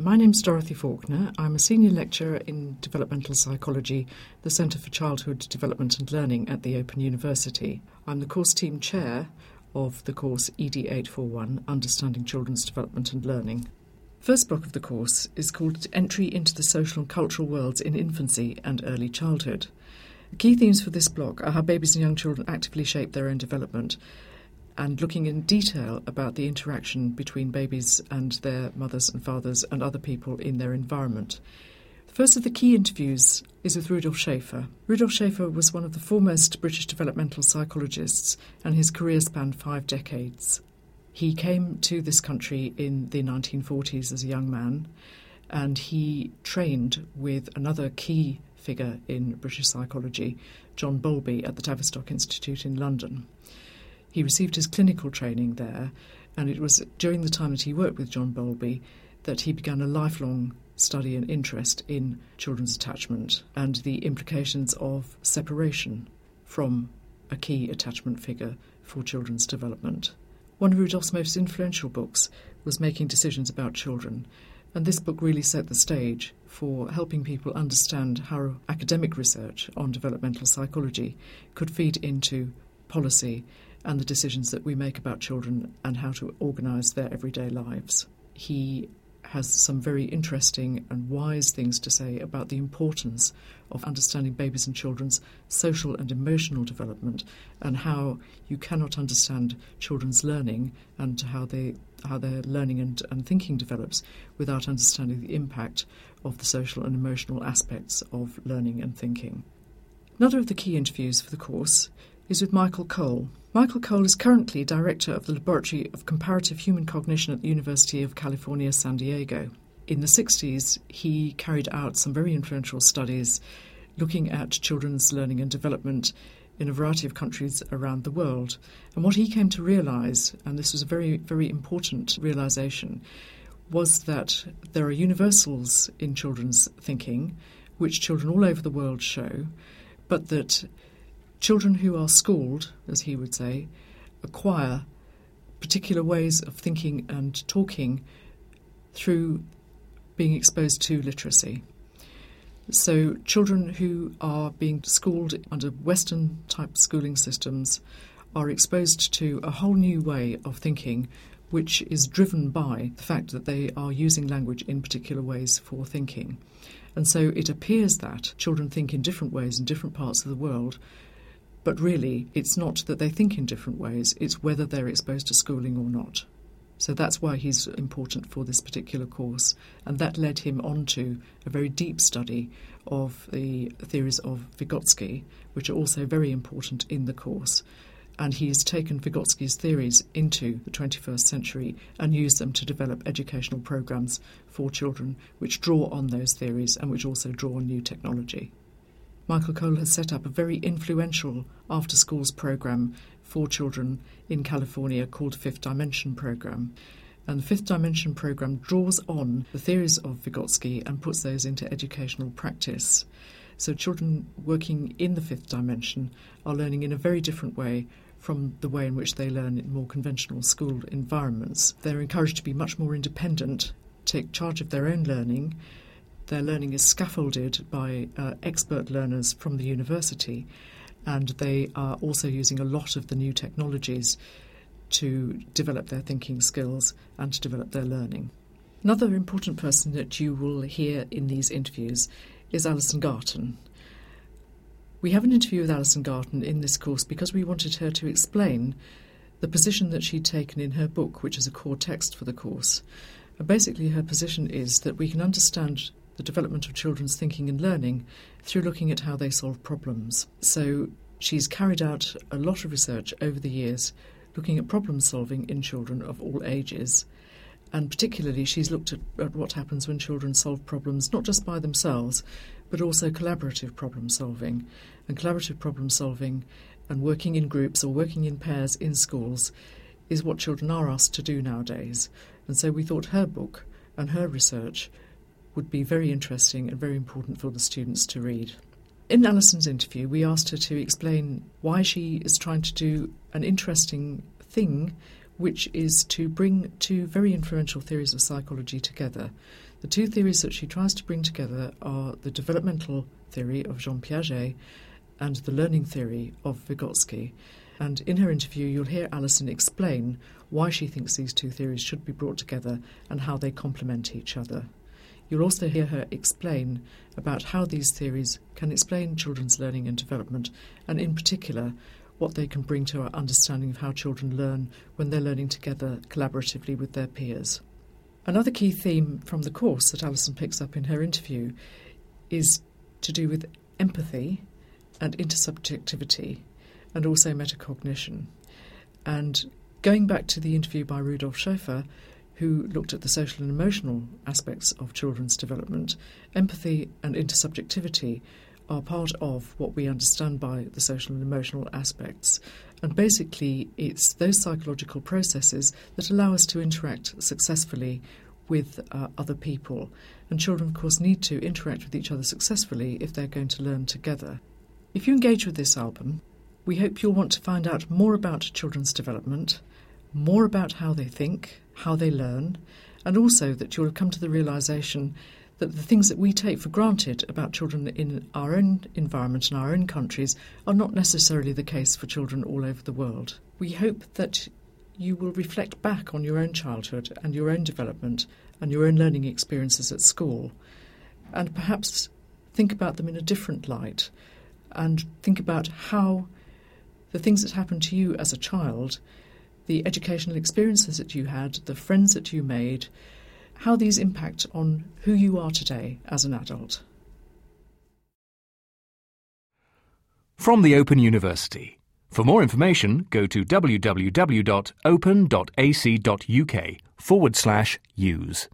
My name's Dorothy Faulkner. I'm a senior lecturer in developmental psychology, the Centre for Childhood Development and Learning at the Open University. I'm the course team chair of the course ED 841 Understanding Children's Development and Learning. First block of the course is called Entry into the Social and Cultural Worlds in Infancy and Early Childhood. The key themes for this block are how babies and young children actively shape their own development and looking in detail about the interaction between babies and their mothers and fathers and other people in their environment. The first of the key interviews is with Rudolph Schaffer. Rudolph Schaffer was one of the foremost British developmental psychologists, and his career spanned five decades. He came to this country in the 1940s as a young man, and he trained with another key figure in British psychology, John Bowlby, at the Tavistock Institute in London. He received his clinical training there, and it was during the time that he worked with John Bowlby that he began a lifelong study and interest in children's attachment and the implications of separation from a key attachment figure for children's development. One of Rudolph's most influential books was Making Decisions About Children, and this book really set the stage for helping people understand how academic research on developmental psychology could feed into policy and the decisions that we make about children and how to organise their everyday lives. He has some very interesting and wise things to say about the importance of understanding babies and children's social and emotional development and how you cannot understand children's learning and how they how their learning and, and thinking develops without understanding the impact of the social and emotional aspects of learning and thinking. Another of the key interviews for the course is with Michael Cole. Michael Cole is currently director of the Laboratory of Comparative Human Cognition at the University of California, San Diego. In the 60s, he carried out some very influential studies looking at children's learning and development in a variety of countries around the world. And what he came to realize, and this was a very, very important realization, was that there are universals in children's thinking, which children all over the world show, but that Children who are schooled, as he would say, acquire particular ways of thinking and talking through being exposed to literacy. So, children who are being schooled under Western type schooling systems are exposed to a whole new way of thinking, which is driven by the fact that they are using language in particular ways for thinking. And so it appears that children think in different ways in different parts of the world, but really, it's not that they think in different ways, it's whether they're exposed to schooling or not. So that's why he's important for this particular course. And that led him on to a very deep study of the theories of Vygotsky, which are also very important in the course. And he has taken Vygotsky's theories into the 21st century and used them to develop educational programs for children which draw on those theories and which also draw on new technology. Michael Cole has set up a very influential after schools program for children in California called Fifth Dimension Program. And the Fifth Dimension program draws on the theories of Vygotsky and puts those into educational practice. So children working in the fifth dimension are learning in a very different way from the way in which they learn in more conventional school environments. They're encouraged to be much more independent, take charge of their own learning, their learning is scaffolded by uh, expert learners from the university, and they are also using a lot of the new technologies to develop their thinking skills and to develop their learning. Another important person that you will hear in these interviews is Alison Garton. We have an interview with Alison Garton in this course because we wanted her to explain the position that she'd taken in her book, which is a core text for the course. And basically, her position is that we can understand the development of children's thinking and learning through looking at how they solve problems. So she's carried out a lot of research over the years looking at problem solving in children of all ages. And particularly, she's looked at, at, what happens when children solve problems not just by themselves, but also collaborative problem solving. And collaborative problem solving and working in groups or working in pairs in schools is what children are asked to do nowadays. And so we thought her book and her research would be very interesting and very important for the students to read. In Alison's interview, we asked her to explain why she is trying to do an interesting thing which is to bring two very influential theories of psychology together. The two theories that she tries to bring together are the developmental theory of Jean Piaget and the learning theory of Vygotsky. And in her interview, you'll hear Alison explain why she thinks these two theories should be brought together and how they complement each other. You'll also hear her explain about how these theories can explain children's learning and development, and in particular, what they can bring to our understanding of how children learn when they're learning together collaboratively with their peers. Another key theme from the course that Alison picks up in her interview is to do with empathy and intersubjectivity and also metacognition. And going back to the interview by Rudolph Schaffer, who looked at the social and emotional aspects of children's development, empathy and intersubjectivity are part of what we understand by the social and emotional aspects. And basically, it's those psychological processes that allow us to interact successfully with uh, other people. And children, of course, need to interact with each other successfully if they're going to learn together. If you engage with this album, we hope you'll want to find out more about children's development, more about how they think, how they learn, and also that you'll have come to the realization that the things that we take for granted about children in our own environment and our own countries are not necessarily the case for children all over the world. We hope that you will reflect back on your own childhood and your own development and your own learning experiences at school, and perhaps think about them in a different light and think about how the things that happened to you as a child, the educational experiences that you had, the friends that you made, how these impact on who you are today as an adult. From the Open University. For more information, go to www.open.ac.uk forward slash use.